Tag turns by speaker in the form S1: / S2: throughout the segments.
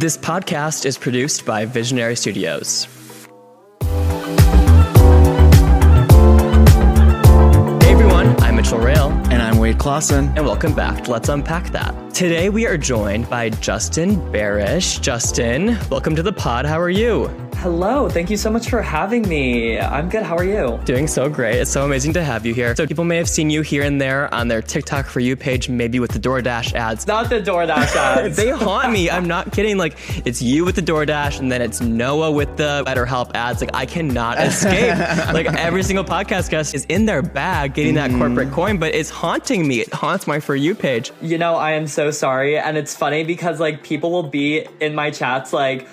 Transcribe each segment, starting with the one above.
S1: This podcast is produced by Visionary Studios. Hey everyone, I'm Mitchell Rail,
S2: And I'm Wade Clausen.
S1: and welcome back to Let's Unpack That. Today we are joined by Justin Barish. Justin, welcome to the pod. How are you?
S3: Hello, thank you so much for having me. I'm good. How are you?
S1: Doing so great. It's so amazing to have you here. So people may have seen you here and there on their TikTok for you page, maybe with the DoorDash ads.
S3: Not the DoorDash ads.
S1: They haunt me. I'm not kidding. Like it's you with the DoorDash, and then it's Noah with the BetterHelp ads. Like I cannot escape. like every single podcast guest is in their bag getting that corporate mm. coin, but it's haunting me. It haunts my for you page.
S3: you know, I am so sorry. And it's funny because like people will be in my chats like,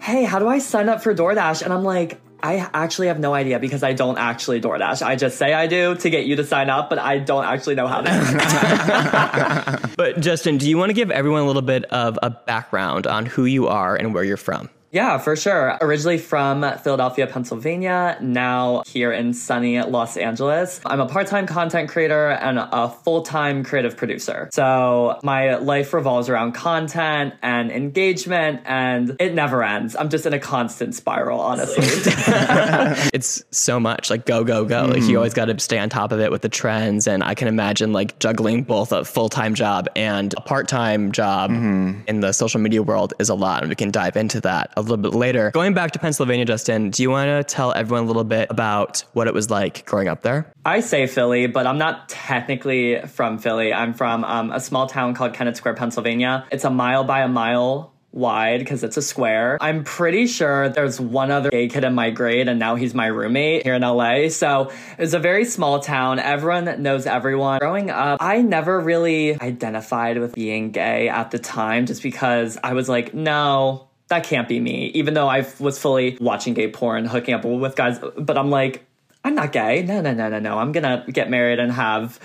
S3: hey, how do I sign up for DoorDash? And I'm like, I actually have no idea because I don't actually DoorDash. I just say I do to get you to sign up, but I don't actually know how to.
S1: But Justin, do you want to give everyone a little bit of a background on who you are and where you're from?
S3: Yeah, for sure. Originally from Philadelphia, Pennsylvania, now here in sunny Los Angeles. I'm a part time content creator and a full time creative producer. So my life revolves around content and engagement, and it never ends. I'm just in a constant spiral, honestly.
S1: It's so much like go, go, go. Like you mm-hmm. always got to stay on top of it with the trends. And I can imagine like juggling both a full time job and a part time job mm-hmm. in the social media world is a lot. And we can dive into that a little bit later. Going back to Pennsylvania, Justin, do you want to tell everyone a little bit about what it was like growing up there?
S3: I say Philly, but I'm not technically from Philly. I'm from um, a small town called Kennett Square, Pennsylvania. It's a mile by a mile wide because it's a square. I'm pretty sure there's one other gay kid in my grade, and now he's my roommate here in LA. So it's a very small town. Everyone knows everyone. Growing up, I never really identified with being gay at the time just because I was like, no, that can't be me. Even though I was fully watching gay porn, hooking up with guys, but I'm like, I'm not gay. No, no, no, no, no. I'm gonna get married and have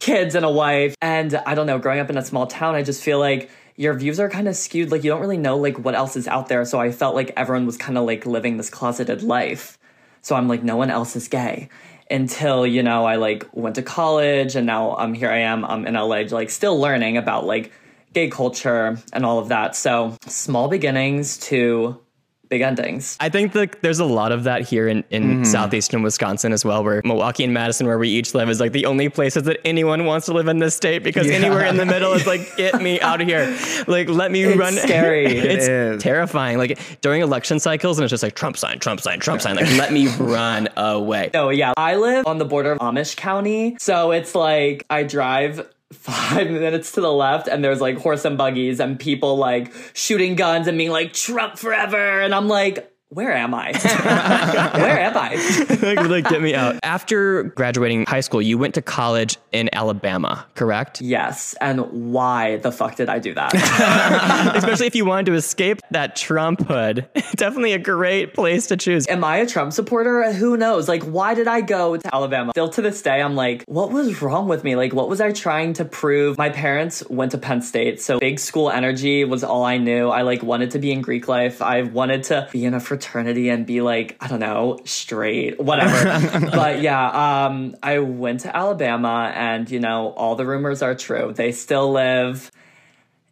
S3: kids and a wife. And I don't know, growing up in a small town, I just feel like your views are kind of skewed. Like you don't really know like what else is out there. So I felt like everyone was kind of like living this closeted life. So I'm like, no one else is gay. Until, you know, I like went to college and now um here I am i'm in LA like still learning about like gay culture and all of that. So small beginnings to big endings.
S1: I think that there's a lot of that here in, in mm-hmm. southeastern Wisconsin as well, where Milwaukee and Madison, where we each live, is like the only places that anyone wants to live in this state because anywhere in the middle is like, get me out of here. Like, let me run.
S3: scary.
S1: it's
S2: is.
S1: terrifying. Like during election cycles, and it's just like Trump sign, Trump sign, Trump sign. Like, let me run away.
S3: Oh yeah, I live on the border of Amish County, so it's like I drive five minutes to the left and there's like horse and buggies and people like shooting guns and being like Trump forever! And I'm like where am I? where am I?
S1: like, get me out. After graduating high school, you went to college in Alabama, correct?
S3: yes, and why the fuck did I do that?
S1: Especially if you wanted to escape that Trump hood. Definitely a great place to choose.
S3: am I a Trump supporter? Who knows? Like why did I go to Alabama? Still to this day I'm like what was wrong with me? Like what was I trying to prove? My parents went to Penn State, so big school energy was all I knew. I like wanted to be in Greek life. I wanted to be in a fraternity and be like, I don't know, straight, whatever. but yeah, um I went to Alabama and you know, all the rumors are true. They still live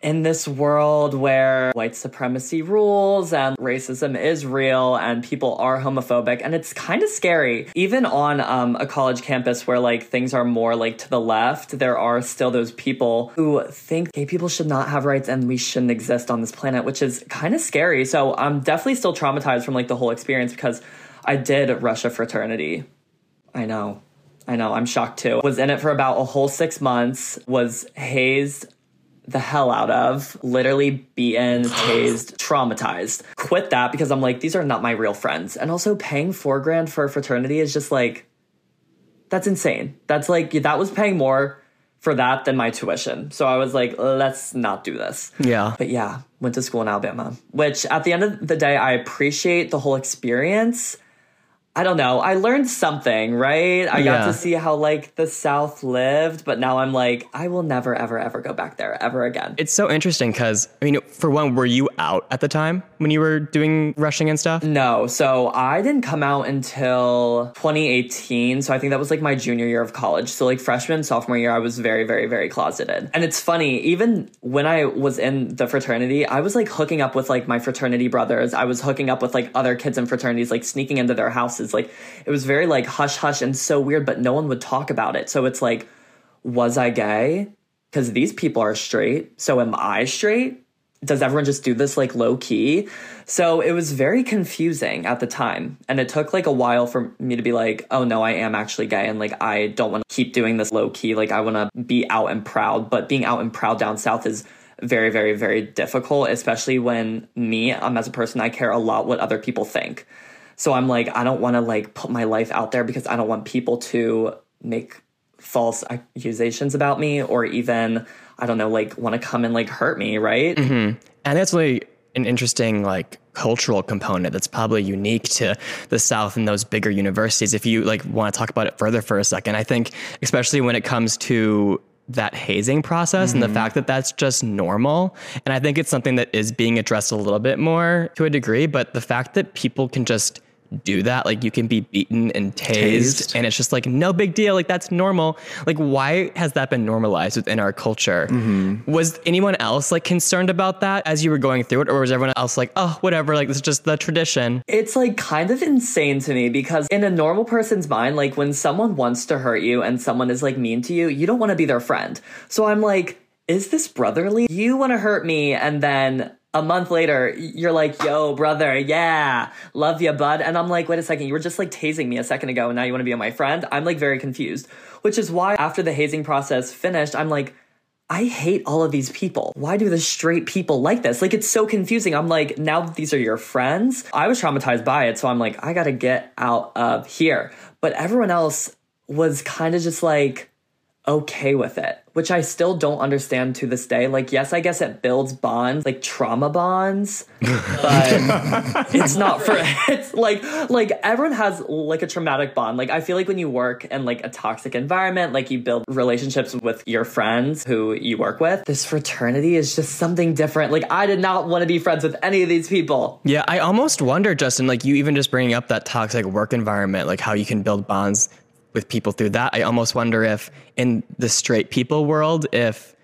S3: in this world where white supremacy rules and racism is real and people are homophobic and it's kind of scary. Even on um, a college campus where like things are more like to the left there are still those people who think gay people should not have rights and we shouldn't exist on this planet which is kind of scary. So i'm definitely still traumatized from like the whole experience because i did rush a fraternity. I know. I know, I'm shocked too. Was in it for about a whole six months, was hazed the hell out of, literally beaten, tased, traumatized. Quit that because I'm like, these are not my real friends. And also paying four grand for a fraternity is just like, that's insane. That's like, that was paying more for that than my tuition. So I was like, let's not do this.
S1: Yeah.
S3: But yeah, went to school in Alabama, which at the end of the day, I appreciate the whole experience. I don't know. I learned something, right? I got to see how like the South lived, but now I'm like, I will never, ever, ever go back there ever again.
S1: It's so interesting because, I mean, for one, were you out at the time? When you were doing rushing and stuff?
S3: No, so I didn't come out until 2018. So I think that was like my junior year of college. So like freshman, sophomore year, I was very, very, very closeted. And it's funny, even when I was in the fraternity, I was like hooking up with like my fraternity brothers. I was hooking up with like other kids in fraternities, like sneaking into their houses. Like it was very like hush hush and so weird, but no one would talk about it. So it's like, was I gay? Because these people are straight. So am I straight? Does everyone just do this like low key? So it was very confusing at the time. And it took like a while for me to be like, oh no, I am actually gay. And like, I don't want to keep doing this low key. Like, I want to be out and proud. But being out and proud down south is very, very, very difficult, especially when me, um, as a person, I care a lot what other people think. So I'm like, I don't want to like put my life out there because I don't want people to make false accusations about me or even I don't know, like want to come and like hurt me, right?
S1: Mm-hmm. And that's really an interesting like cultural component that's probably unique to the South and those bigger universities. If you like want to talk about it further for a second, I think especially when it comes to that hazing process mm-hmm. and the mm-hmm. fact that that's just normal. And I think it's something that is being addressed a little bit more to a degree, but the fact that people can just do that. Like you can be beaten and tased, tased, and it's just like no big deal. Like that's normal. Like why has that been normalized within our culture? Mm-hmm. Was anyone else like concerned about that as you were going through it, or was everyone else like, oh, whatever? Like this is just the tradition.
S3: It's like kind of insane to me because in a normal person's mind, like when someone wants to hurt you and someone is like mean to you, you don't want to be their friend. So I'm like. Is this brotherly? You want to hurt me, and then a month later, you're like, yo, brother, yeah, love you, bud. And I'm like, wait a second, you were just like tasing me a second ago and now you want to be my friend? I'm like very confused, which is why after the hazing process finished, I'm like, I hate all of these people. Why do the straight people like this? Like, it's so confusing. I'm like, now these are your friends, I was traumatized by it. So I'm like, I gotta get out of here. But everyone else was kind of just like, okay with it, which I still don't understand to this day. Like, yes, I guess it builds bonds, like trauma bonds, but it's not for it's like like everyone has like a traumatic bond. Like I feel like when you work in like a toxic environment, like you build relationships with your friends who you work with. This fraternity is just something different. Like I did not want to be friends with any of these people.
S1: Yeah, I almost wonder, Justin, like you even just bringing up that toxic work environment, like how you can build bonds with people through that. I almost wonder if in the straight people world, if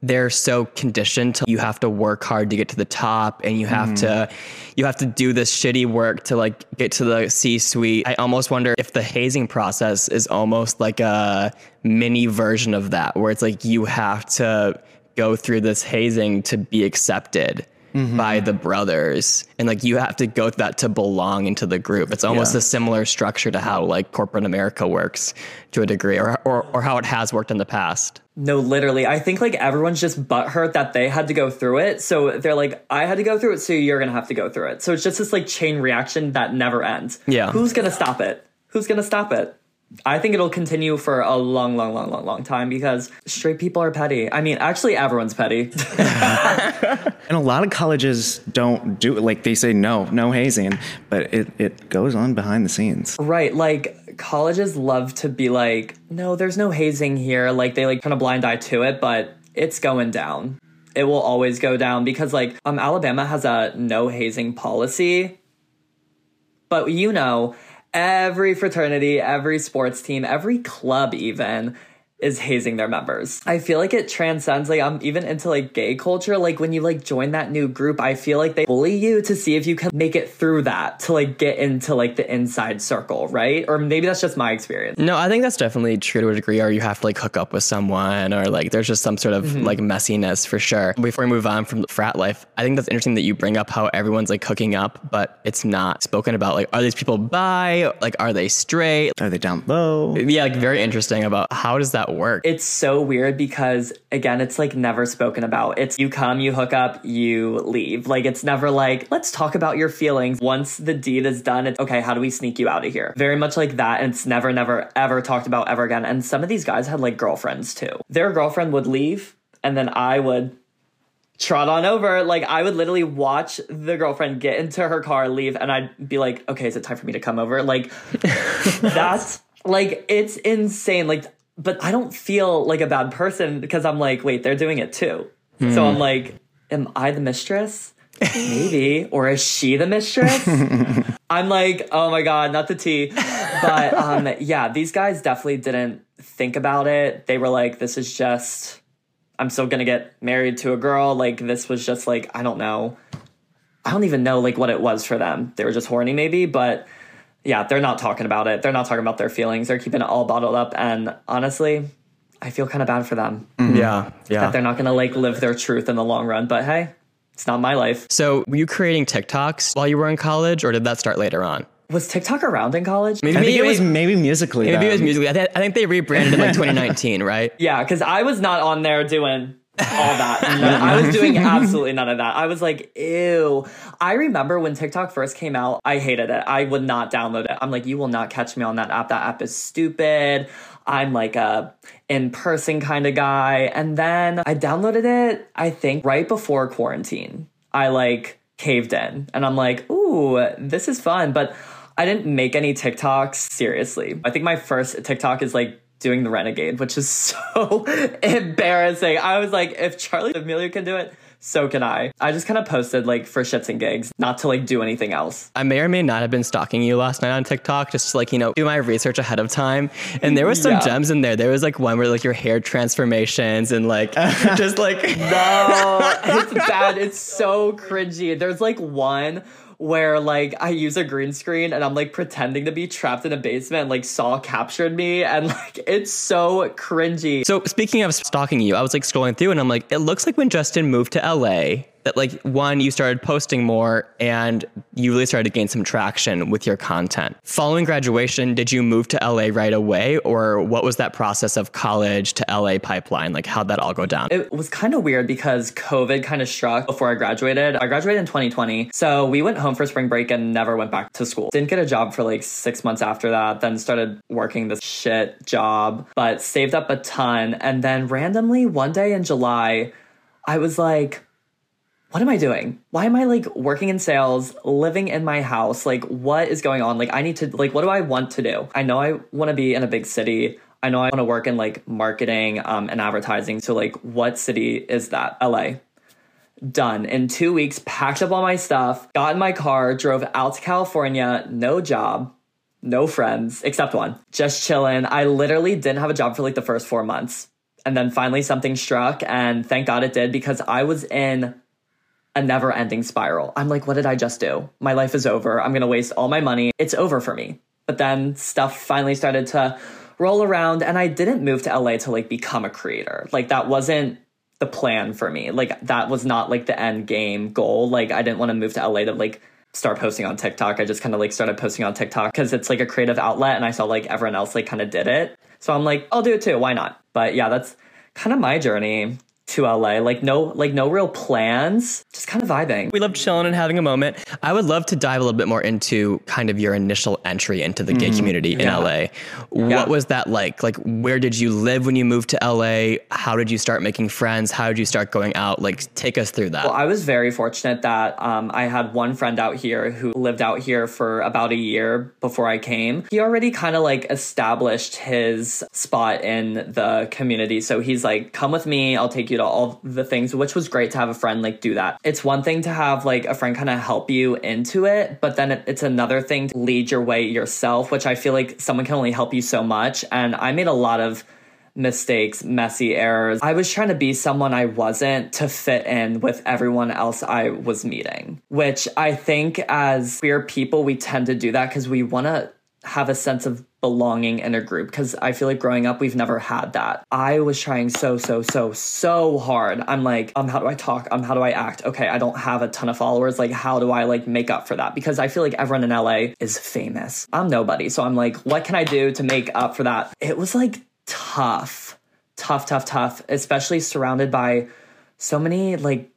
S1: they're so conditioned to you have to work hard to get to the top and you have mm. to you have to do this shitty work to like get to the C suite. I almost wonder if the hazing process is almost like a mini version of that where it's like you have to go through this hazing to be accepted mm-hmm. by the brothers. And like you have to go through that to belong into the group. It's almost yeah. a similar structure to how like corporate america works to a degree or, or or how it has worked in the past.
S3: No literally. I think like everyone's just butthurt that they had to go through it. So they're like i had to go through it so you're gonna have to go through it. So it's just this like chain reaction that never ends.
S1: Yeah.
S3: Who's gonna stop it? Who's gonna stop it I think it'll continue for a long, long, long, long, long time because straight people are petty. I mean, actually, everyone's petty.
S2: and a lot of colleges don't do it. Like they say, no, no hazing, but it, it goes on behind the scenes.
S3: Right. Like colleges love to be like, no, there's no hazing here. Like they like kind of blind eye to it, but it's going down. It will always go down because like um Alabama has a no hazing policy. But you know, every fraternity, every sports team, every club even is hazing their members. I feel like it transcends like I'm even into like gay culture. Like when you like join that new group, I feel like they bully you to see if you can make it through that to like get into like the inside circle, right? Or maybe that's just my experience.
S1: No, I think that's definitely true to a degree, or you have to like hook up with someone or like there's just some sort of mm-hmm. like messiness for sure. Before we move on from frat life, I think that's interesting that you bring up how everyone's like hooking up, but it's not spoken about. Like, are these people bi? Like, are they straight?
S2: Are they down low?
S1: Yeah, like very interesting about how does that work?
S3: It's so weird because again, it's like never spoken about. It's you come, you hook up, you leave. Like it's never like, let's talk about your feelings. Once the deed is done, it's okay, how do we sneak you out of here? Very much like that. And it's never, never, ever talked about ever again. And some of these guys had like girlfriends too. Their girlfriend would leave and then I would trot on over. Like I would literally watch the girlfriend get into her car, leave, and I'd be like, okay, is it time for me to come over? Like that's like it's insane. Like but I don't feel like a bad person because I'm like, wait, they're doing it too. Mm. So I'm like, am I the mistress? maybe. Or is she the mistress? I'm like, oh my God, not the tea. But um, yeah, these guys definitely didn't think about it. They were like, this is just, I'm still gonna get married to a girl. Like, this was just like, I don't know. I don't even know like what it was for them. They were just horny maybe, but yeah, they're not talking about it. They're not talking about their feelings. They're keeping it all bottled up. And honestly, I feel kind of bad for them mm-hmm.
S1: Yeah, yeah.
S3: that they're not gonna like live their truth in the long run. But hey, it's not my life.
S1: So, were you creating TikToks while you were in college, or did that start later on?
S3: Was TikTok around in college?
S1: Maybe,
S2: I think it was
S1: maybe,
S2: maybe Musical.ly.
S1: maybe it was Musical.ly. I, th- I think they rebranded in like 2019, right?
S3: Yeah, because I was not on there doing all that. I was doing absolutely none of that. I was like, ew. I remember when TikTok first came out, I hated it. I would not download it. I'm like, you will not catch me on that app. That app is stupid. I'm like a in person kind of guy. And then I downloaded it, I think, right before quarantine. I like caved in and I'm like, ooh, this is fun. But I didn't make any TikToks seriously. I think my first TikTok is like doing the renegade, which is so embarrassing. I was like, if Charli D'Amelio can do it, so can I. I just kind of posted like for shits and gigs, not to like do anything else.
S1: I may or may not have been stalking you last night on TikTok, just to like, you know, do my research ahead of time. And there was some
S3: Yeah.
S1: gems in there. There was like one where like your hair transformations and like just like
S3: No, it's bad. It's so cringy. There's like one where like I use a green screen and I'm like pretending to be trapped in a basement and like Saw captured me and like it's so cringy.
S1: So speaking of stalking you, I was like scrolling through and I'm like, it looks like when Justin moved to LA, that like one, you started posting more and you really started to gain some traction with your content. Following graduation, did you move to LA right away or what was that process of college to LA pipeline? Like how'd that all go down?
S3: It was kind of weird because COVID kind of struck before I graduated. I graduated in 2020. So we went home for spring break and never went back to school. Didn't get a job for like six months after that, then started working this shit job, but saved up a ton. And then randomly one day in July, I was like, what am I doing? Why am I like working in sales, living in my house? Like, what is going on? Like, I need to, like, what do I want to do? I know I want to be in a big city. I know I want to work in like marketing um, and advertising. So, like, what city is that? LA. Done. In two weeks, packed up all my stuff, got in my car, drove out to California, no job, no friends, except one. Just chilling. I literally didn't have a job for like the first four months. And then finally something struck, and thank God it did because I was in a never ending spiral. I'm like, what did I just do? My life is over. I'm going to waste all my money. It's over for me. But then stuff finally started to roll around and I didn't move to LA to like become a creator. Like that wasn't the plan for me. Like that was not like the end game goal. Like I didn't want to move to LA to like start posting on TikTok. I just kind of like started posting on TikTok because it's like a creative outlet and I saw like everyone else like kind of did it. So I'm like, I'll do it too. Why not? But yeah, that's kind of my journey to LA. Like no like no real plans, just kind of vibing.
S1: We love chilling and having a moment. I would love to dive a little bit more into kind of your initial entry into the gay community in
S3: Yeah.
S1: LA. What
S3: Yeah.
S1: was that like? Like, where did you live when you moved to LA? How did you start making friends? How did you start going out? Like, take us through that.
S3: Well, I was very fortunate that um, I had one friend out here who lived out here for about a year before I came. He already kind of like established his spot in the community. So he's like, come with me, I'll take you to all the things, which was great to have a friend like do that. It's one thing to have like a friend kind of help you into it, but then it- it's another thing to lead your way yourself, which I feel like someone can only help you so much. And I made a lot of mistakes, messy errors. I was trying to be someone I wasn't to fit in with everyone else I was meeting, which I think as queer people, we tend to do that because we want to have a sense of belonging in a group because I feel like growing up we've never had that. I was trying so so so so hard. I'm like, um how do I talk? Um how do I act? Okay, I don't have a ton of followers. Like how do I like make up for that? Because I feel like everyone in LA is famous. I'm nobody. So I'm like, what can I do to make up for that? It was like tough. Tough, tough, tough, especially surrounded by so many like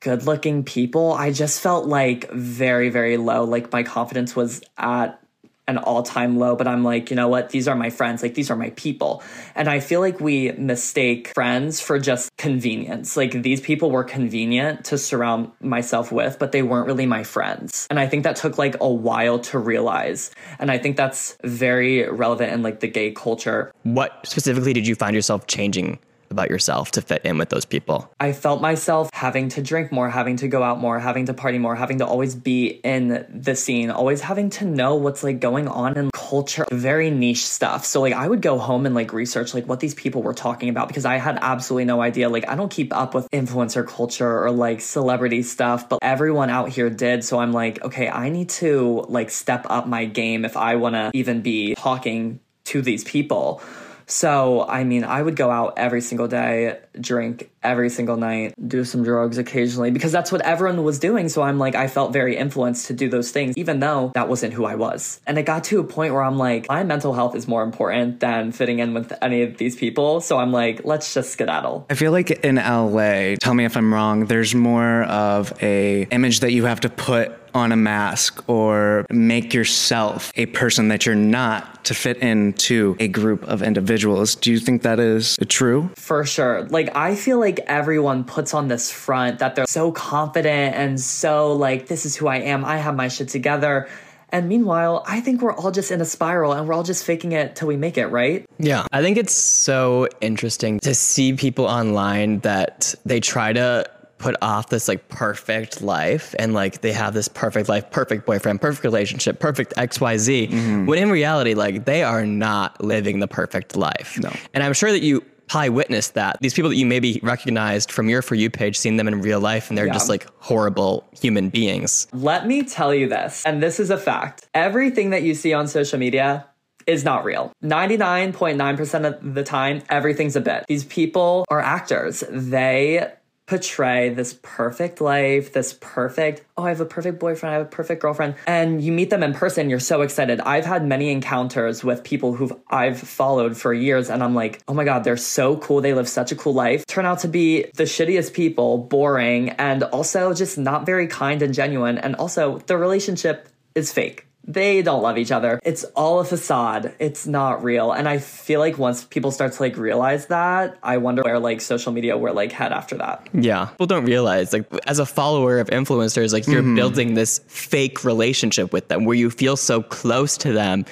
S3: good looking people. I just felt like very, very low. Like my confidence was at an all time low, but I'm like, you know what? These are my friends. Like, these are my people. And I feel like we mistake friends for just convenience. Like, these people were convenient to surround myself with, but they weren't really my friends. And I think that took like a while to realize. And I think that's very relevant in like the gay culture.
S1: what specifically did you find yourself changing about yourself to fit in with those people?
S3: I felt myself having to drink more, having to go out more, having to party more, having to always be in the scene, always having to know what's like going on in culture, very niche stuff. So like I would go home and like research like what these people were talking about because I had absolutely no idea. Like I don't keep up with influencer culture or like celebrity stuff, but everyone out here did. So I'm like, okay, I need to like step up my game if I want to even be talking to these people. So, I mean, I would go out every single day, drink every single night, do some drugs occasionally because that's what everyone was doing. So I'm like, I felt very influenced to do those things, even though that wasn't who I was. And it got to a point where I'm like, my mental health is more important than fitting in with any of these people. So I'm like, let's just skedaddle.
S2: I feel like in LA, tell me if I'm wrong, there's more of a image that you have to put on a mask or make yourself a person that you're not to fit into a group of individuals. Do you think that is true?
S3: For sure. Like, I feel like everyone puts on this front that they're so confident and so like, this is who I am. I have my shit together. And meanwhile, I think we're all just in a spiral and we're all just faking it till we make it, right?
S1: Yeah. I think it's so interesting to see people online that they try to put off this like perfect life and like they have this perfect life, perfect boyfriend, perfect relationship, perfect XYZ. Mm-hmm. When in reality, like they are not living the perfect life.
S2: No.
S1: And I'm sure that you probably witnessed that. These people that you maybe recognized from your For You page, seeing them in real life, and they're yeah. just like horrible human beings.
S3: Let me tell you this, and this is a fact. Everything that you see on social media is not real. 99.9% of the time, everything's a bit. These people are actors. They portray this perfect life, this perfect, oh, I have a perfect boyfriend, I have a perfect girlfriend. And you meet them in person, you're so excited. I've had many encounters with people who I've followed for years, and I'm like, oh my God, they're so cool. They live such a cool life. Turn out to be the shittiest people, boring, and also just not very kind and genuine. And also, the relationship is fake they don't love each other. It's all a facade. It's not real. And I feel like once people start to like realize that, I wonder where like social media will like head after that.
S1: Yeah. People don't realize like as a follower of influencers, like you're mm-hmm. building this fake relationship with them where you feel so close to them,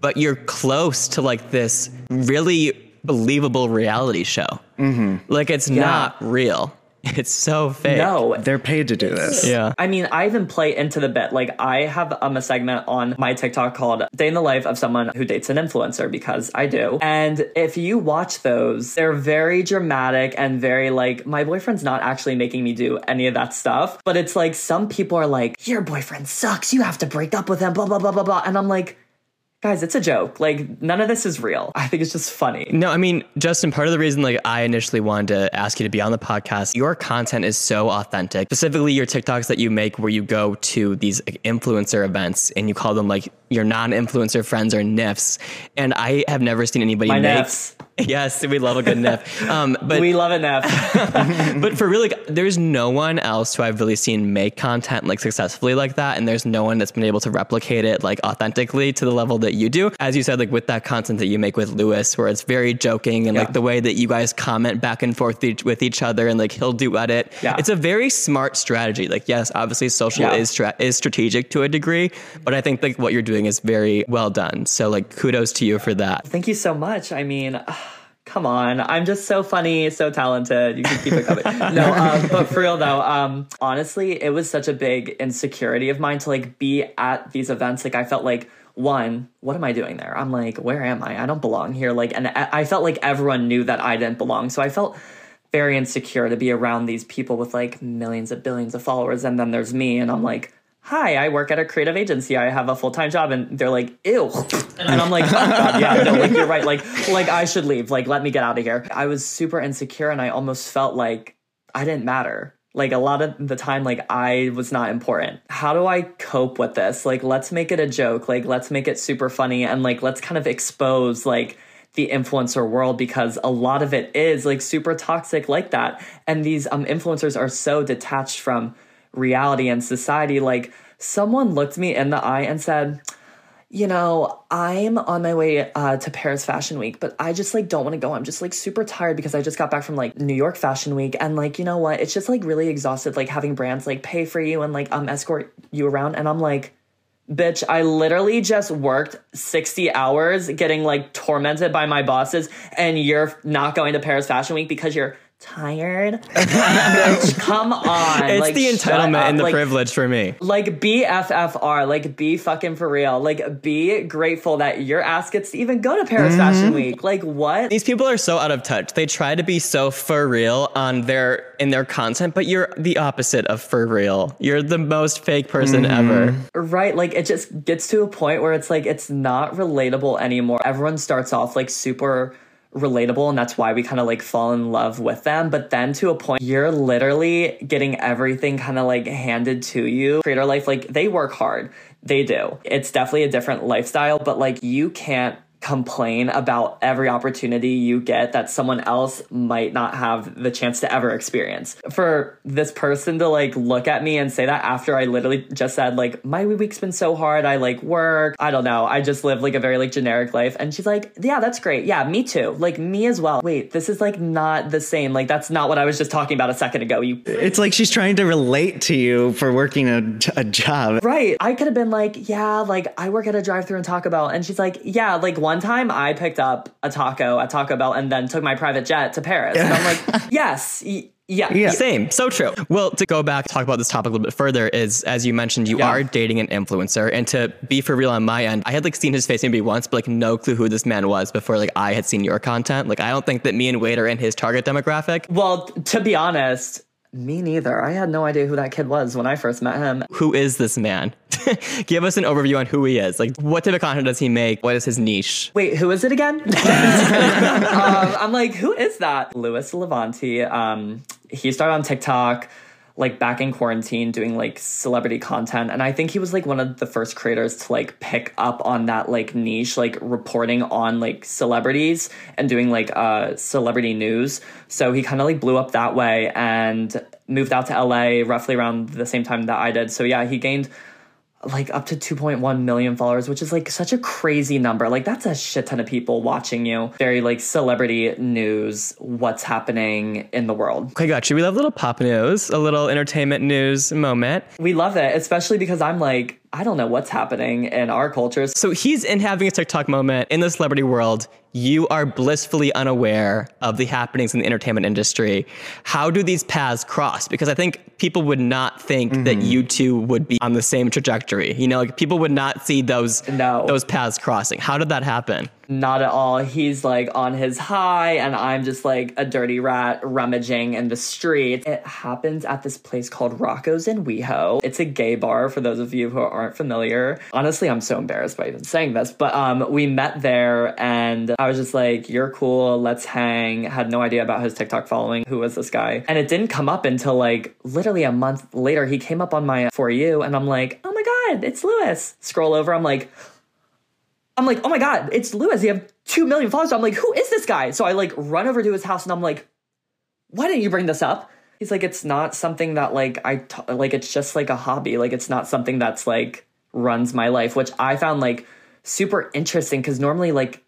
S1: but you're close to like this really believable reality show. Mm-hmm. Like it's yeah. not real. It's so fake.
S3: No,
S2: they're paid to do this.
S1: Yeah.
S3: I mean, I even play into the bit. Like, I have um, a segment on my TikTok called Day in the Life of Someone Who Dates an Influencer because I do. And if you watch those, they're very dramatic and very like, my boyfriend's not actually making me do any of that stuff. But it's like, some people are like, your boyfriend sucks. You have to break up with him, blah, blah, blah, blah, blah. And I'm like, guys, it's a joke. Like none of this is real. I think it's just funny.
S1: No, I mean, Justin, part of the reason like I initially wanted to ask you to be on the podcast, your content is so authentic. Specifically your TikToks that you make where you go to these influencer events and you call them like your non-influencer friends or NIFs. And I have never seen anybody
S3: My
S1: make
S3: NIFs.
S1: Yes, we love a good NIF.
S3: Um, but we love a NIF.
S1: but for really, there's no one else who I've really seen make content like successfully like that, and there's no one that's been able to replicate it like authentically to the level that you do. As you said, like with that content that you make with Louis, where it's very joking and yeah. like the way that you guys comment back and forth with each other, and like he'll do edit.
S3: Yeah.
S1: It's a very smart strategy. Like yes, obviously social yeah. is stra- is strategic to a degree, but I think like what you're doing is very well done. So like kudos to you for that.
S3: Thank you so much. I mean. Come on. I'm just so funny so talented. You can keep it coming. No um, but for real though um, honestly it was such a big insecurity of mine to like be at these events. Like i felt like one what am i doing there? I'm like where am i? I don't belong here. Like and i felt like everyone knew that i didn't belong. So i felt very insecure to be around these people with like millions of billions of followers. And then there's me and i'm like hi, I work at a creative agency. I have a full time job. And they're like, ew. And I'm like, oh God, yeah, no, like you're right. Like, like I should leave. Like, let me get out of here. I was super insecure and I almost felt like I didn't matter. Like a lot of the time, like I was not important. How do I cope with this? Like, let's make it a joke. Like, let's make it super funny and like, let's kind of expose like the influencer world because a lot of it is like super toxic like that. And these um, influencers are so detached from reality and society. Like someone looked me in the eye and said, you know, I'm on my way uh, to Paris Fashion Week, but I just like don't want to go. I'm just like super tired because I just got back from like New York Fashion Week, and like you know what? It's just like really exhausted, like having brands like pay for you and like um escort you around, and I'm like, Bitch, I literally just worked 60 hours getting like tormented by my bosses, and you're not going to Paris Fashion Week because you're tired. Bitch, come on.
S1: It's
S3: like,
S1: the entitlement and the
S3: Like,
S1: privilege for me.
S3: like be FFR, like be fucking for real. Like be grateful that your ass gets to even go to Paris mm-hmm. Fashion Week. Like what?
S1: These people are so out of touch. They try to be so for real on their in their content, but you're the opposite of for real. You're the most fake person mm-hmm. ever.
S3: Right, like it just gets to a point where it's like it's not relatable anymore. Everyone starts off like super relatable and that's why we kind of like fall in love with them. But then to a point you're literally getting everything kind of like handed to you. Creator life like they work hard. They do. It's definitely a different lifestyle but like you can't complain about every opportunity you get that someone else might not have the chance to ever experience. For this person to like look at me and say that after I literally just said like my week's been so hard, I like work, I don't know, I just live like a very like generic life and she's like, "Yeah, that's great. Yeah, me too. Like me as well." Wait, this is like not the same. Like that's not what I was just talking about a second ago. You
S2: It's like she's trying to relate to you for working a, a job.
S3: Right. I could have been like, yeah, like I work at a drive through and Taco Bell. And she's like, yeah, like one time I picked up a taco at Taco Bell and then took my private jet to Paris. And I'm like, yes, y- yeah.
S2: Yeah.
S1: Same, so true. Well, to go back, talk about this topic a little bit further is, as you mentioned, you
S3: Yeah.
S1: are dating an influencer, and to be for real on my end, I had like seen his face maybe once, but like no clue who this man was before like I had seen your content. Like I don't think that me and Wade are in his target demographic.
S3: Well, to be honest, me neither. I had no idea who that kid was when I first met him.
S1: Who is this man? Give us an overview on who he is. Like, what type of content does he make? What is his niche?
S3: Wait, who is it again? um, I'm like, who is that? Louis Levanti. Um, he started on TikTok like back in quarantine doing like celebrity content and i think he was like one of the first creators to like pick up on that like niche like reporting on like celebrities and doing like uh celebrity news. So he kind of like blew up that way and moved out to la roughly around the same time that i did. So yeah he gained like up to 2.1 million followers, which is like such a crazy number. Like that's a shit ton of people watching you. Very like celebrity news, what's happening in the world.
S1: Okay, gotcha. We love a little pop news, a little entertainment news moment.
S3: We love it, especially because I'm like, I don't know what's happening in our cultures.
S1: So he's in having a TikTok moment in the celebrity world. You are blissfully unaware of the happenings in the entertainment industry. How do these paths cross? Because I think people would not think that mm-hmm. you two would be on the same trajectory. You know, like people would not see those
S3: No.
S1: those paths crossing. How did that happen?
S3: Not at all. He's like on his high, and I'm just like a dirty rat rummaging in the street. It happens at this place called Rocco's in WeHo. It's a gay bar for those of you who aren't familiar. Honestly, I'm so embarrassed by even saying this, but um, we met there, and I was just like, "You're cool. Let's hang." Had no idea about his TikTok following. Who was this guy? And it didn't come up until like literally a month later. He came up on my for you, and I'm like, "Oh my god, it's Louis." Scroll over. I'm like. I'm like, oh my god, it's Louis. You have two million followers. I'm like, who is this guy? So I like run over to his house and I'm like, why didn't you bring this up? He's like, it's not something that like I t- like. It's just like a hobby. Like it's not something that's like runs my life, which I found like super interesting because normally like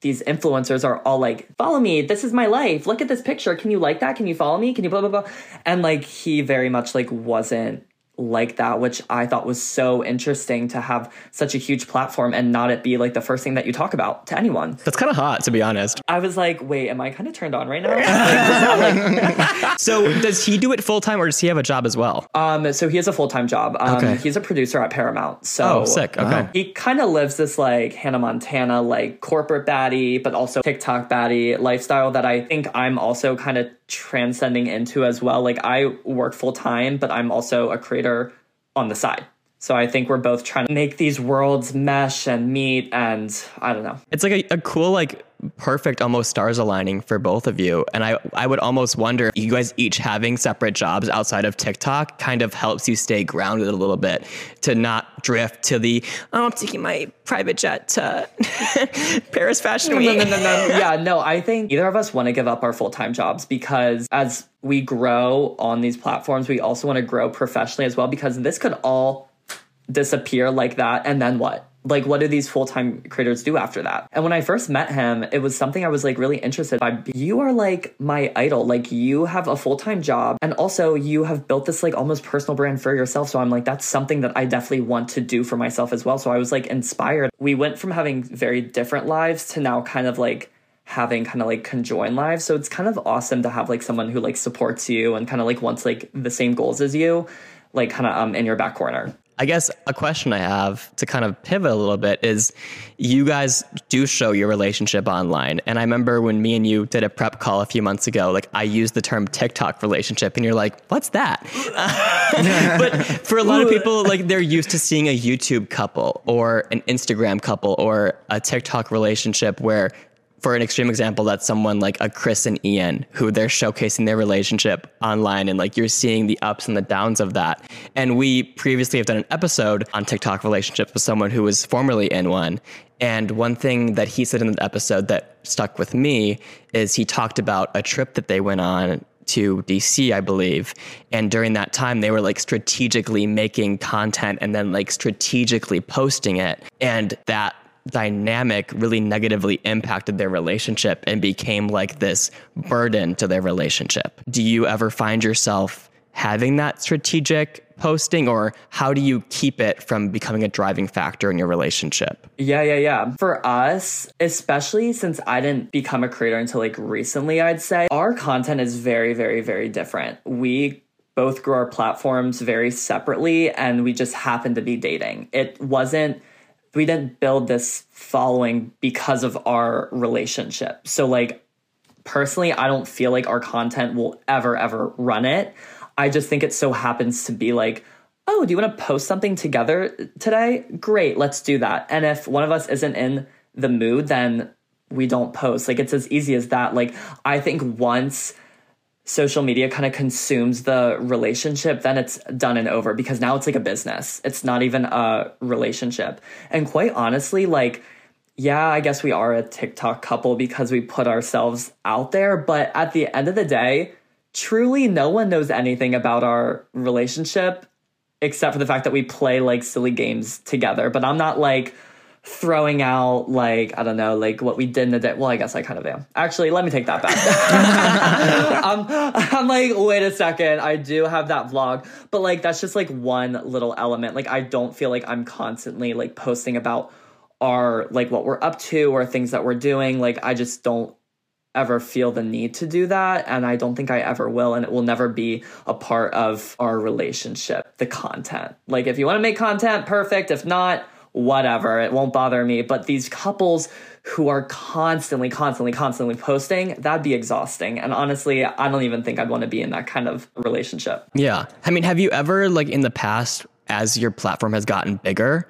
S3: these influencers are all like, follow me. This is my life. Look at this picture. Can you like that? Can you follow me? Can you blah blah blah? And like he very much like wasn't like that, which I thought was so interesting to have such a huge platform and not it be like the first thing that you talk about to anyone.
S1: That's kind of hot, to be honest.
S3: I was like, wait, am I kind of turned on right now? Like, like,
S1: So does he do it full time or does he have a job as well?
S3: um, so he has a full time job. Um,
S1: Okay.
S3: He's a producer at Paramount. So
S1: Oh, sick. Okay.
S3: He kind of lives this like Hannah Montana, like corporate baddie, but also TikTok baddie lifestyle that I think I'm also kind of transcending into as well. Like I work full time, but I'm also a creator on the side. So I think we're both trying to make these worlds mesh and meet, and I don't know.
S1: It's like a, a cool, like perfect almost stars aligning for both of you. And I, I would almost wonder you guys each having separate jobs outside of TikTok kind of helps you stay grounded a little bit to not drift to the, oh, I'm taking my private jet to Paris Fashion
S3: No,
S1: Week.
S3: no, no, no, no. yeah, no, I think either of us want to give up our full time jobs because as we grow on these platforms, we also want to grow professionally as well because this could all disappear like that. And then what? Like what do these full-time creators do after that? And when i first met him it was something i was like really interested by. You are like my idol. Like you have a full-time job and also you have built this like almost personal brand for yourself. So i'm like that's something that i definitely want to do for myself as well. So i was like inspired. We went from having very different lives to now kind of like having kind of like conjoined lives. So it's kind of awesome to have like someone who like supports you and kind of like wants like the same goals as you like kind of um in your back corner
S1: I guess a question I have to kind of pivot a little bit is you guys do show your relationship online. And I remember when me and you did a prep call a few months ago, like I used the term TikTok relationship, and you're like, what's that? but for a lot of people, like they're used to seeing a YouTube couple or an Instagram couple or a TikTok relationship where for an extreme example, that's someone like a Chris and Ian who they're showcasing their relationship online and like you're seeing the ups and the downs of that. And we previously have done an episode on TikTok relationships with someone who was formerly in one. And one thing that he said in the episode that stuck with me is he talked about a trip that they went on to DC, I believe. And during that time, they were like strategically making content and then like strategically posting it. And that dynamic really negatively impacted their relationship and became like this burden to their relationship. Do you ever find yourself having that strategic posting or how do you keep it from becoming a driving factor in your relationship?
S3: Yeah, yeah, yeah. For us, especially since I didn't become a creator until like recently, I'd say our content is very, very, very different. We both grew our platforms very separately and we just happened to be dating. It wasn't we didn't build this following because of our relationship. So like personally, I don't feel like our content will ever ever run it. I just think it so happens to be like, "Oh, do you want to post something together today? Great, let's do that." And if one of us isn't in the mood, then we don't post. Like it's as easy as that. Like I think once social media kind of consumes the relationship, then it's done and over because now it's like a business. It's not even a relationship. And quite honestly, like, yeah, I guess we are a TikTok couple because we put ourselves out there. But at the end of the day, truly no one knows anything about our relationship except for the fact that we play like silly games together. But I'm not like, throwing out like I don't know like what we did in the day. Well, I guess I kind of am. Actually, let me take that back. I'm, I'm like, wait a second. I do have that vlog, but like that's just like one little element. Like I don't feel like I'm constantly like posting about our like what we're up to or things that we're doing. Like I just don't ever feel the need to do that and I don't think I ever will and it will never be a part of our relationship the content like if you want to make content perfect if not whatever, it won't bother me. But these couples who are constantly, constantly, constantly posting, that'd be exhausting. And honestly, I don't even think I'd want to be in that kind of relationship.
S1: Yeah. I mean, have you ever, like in the past, as your platform has gotten bigger,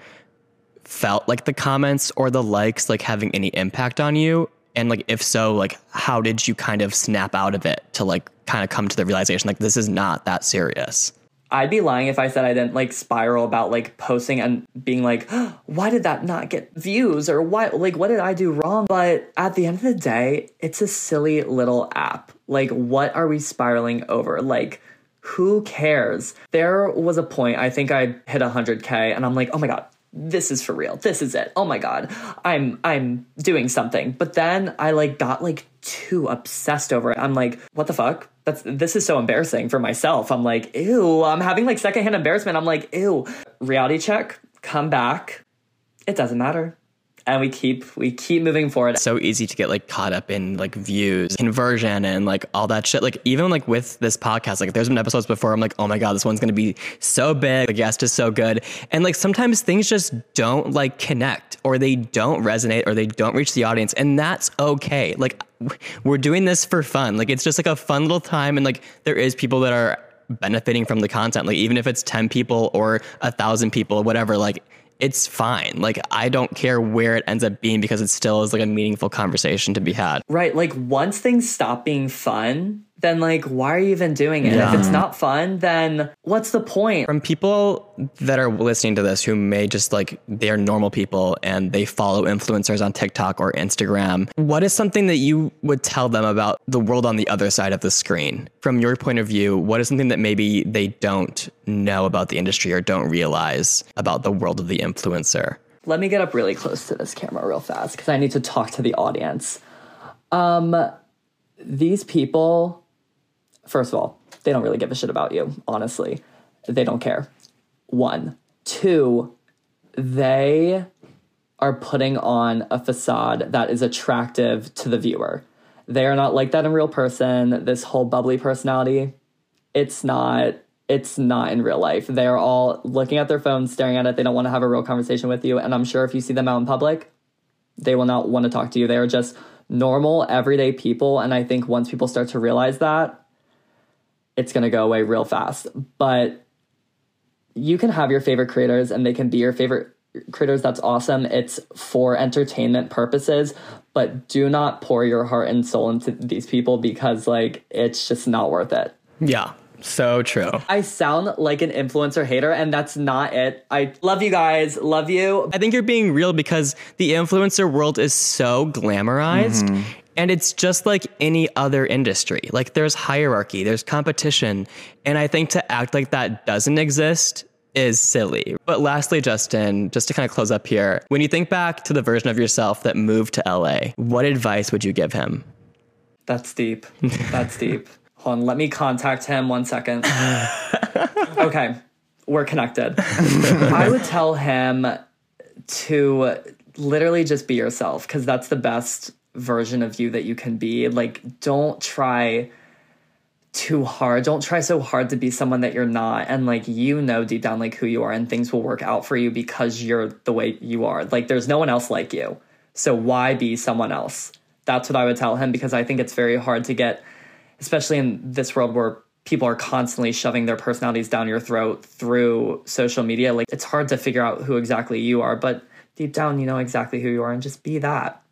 S1: felt like the comments or the likes like having any impact on you? And like, if so, like, how did you kind of snap out of it to like kind of come to the realization like this is not that serious?
S3: I'd be lying if I said I didn't like spiral about like posting and being like, why did that not get views or why, like what did I do wrong? But at the end of the day, it's a silly little app. Like what are we spiraling over? Like who cares? There was a point I think I hit 100k and I'm like, "Oh my god, this is for real. This is it. Oh my god. I'm I'm doing something." But then I like got like too obsessed over it. I'm like, "What the fuck? That's this is so embarrassing for myself. I'm like, ew, I'm having like secondhand embarrassment. I'm like, ew. Reality check, come back. It doesn't matter and we keep we keep moving forward.
S1: So easy to get like caught up in like views, conversion, and like all that shit. Like even like with this podcast, like there's been episodes before I'm like, oh my god, this one's gonna be so big. The guest is so good, and like sometimes things just don't like connect, or they don't resonate, or they don't reach the audience, and that's okay. Like we're doing this for fun. Like it's just like a fun little time, and like there is people that are benefiting from the content. Like even if it's ten people or a thousand people, whatever. Like it's fine. Like I don't care where it ends up being because it still is like a meaningful conversation to be had.
S3: Right. Like once things stop being fun, then like why are you even doing it? Yeah. If it's not fun, then what's the point?
S1: From people that are listening to this who may just like they're normal people and they follow influencers on TikTok or Instagram, what is something that you would tell them about the world on the other side of the screen? From your point of view, what is something that maybe they don't know about the industry or don't realize about the world of the influencer?
S3: let me get up really close to this camera real fast because I need to talk to the audience. Um, these people, first of all, they don't really give a shit about you, honestly. They don't care. One. Two, they are putting on a facade that is attractive to the viewer. They are not like that in real person. This whole bubbly personality, it's not it's not in real life. They're all looking at their phones, staring at it. They don't want to have a real conversation with you. And I'm sure if you see them out in public, they will not want to talk to you. They are just normal, everyday people. And I think once people start to realize that, it's going to go away real fast. But you can have your favorite creators and they can be your favorite creators. That's awesome. It's for entertainment purposes, but do not pour your heart and soul into these people because, like, it's just not worth it.
S1: Yeah. So true.
S3: I sound like an influencer hater, and that's not it. I love you guys. Love you.
S1: I think you're being real because the influencer world is so glamorized. Mm-hmm. And it's just like any other industry. Like there's hierarchy, there's competition. And I think to act like that doesn't exist is silly. But lastly, Justin, just to kind of close up here, when you think back to the version of yourself that moved to LA, what advice would you give him?
S3: That's deep. That's deep. Hold on, let me contact him one second. okay, we're connected. I would tell him to literally just be yourself because that's the best version of you that you can be. Like, don't try too hard. Don't try so hard to be someone that you're not. And like, you know deep down, like who you are, and things will work out for you because you're the way you are. Like, there's no one else like you. So, why be someone else? That's what I would tell him because I think it's very hard to get especially in this world where people are constantly shoving their personalities down your throat through social media like it's hard to figure out who exactly you are but deep down you know exactly who you are and just be that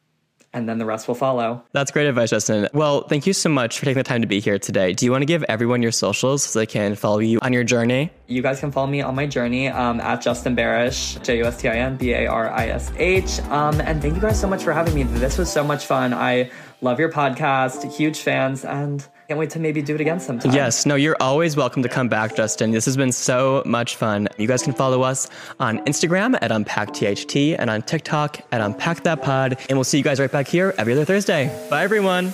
S3: and then the rest will follow.
S1: That's great advice, Justin. Well, thank you so much for taking the time to be here today. Do you want to give everyone your socials so they can follow you on your journey?
S3: You guys can follow me on my journey um, at Justin Barish, J U S T I N B A R I S H. Um, and thank you guys so much for having me. This was so much fun. I love your podcast, huge fans, and can't wait to maybe do it again sometime.
S1: Yes, no, you're always welcome to come back, Justin. This has been so much fun. You guys can follow us on Instagram at UnpackTHT and on TikTok at UnpackThatPod. And we'll see you guys right back here every other Thursday. Bye, everyone.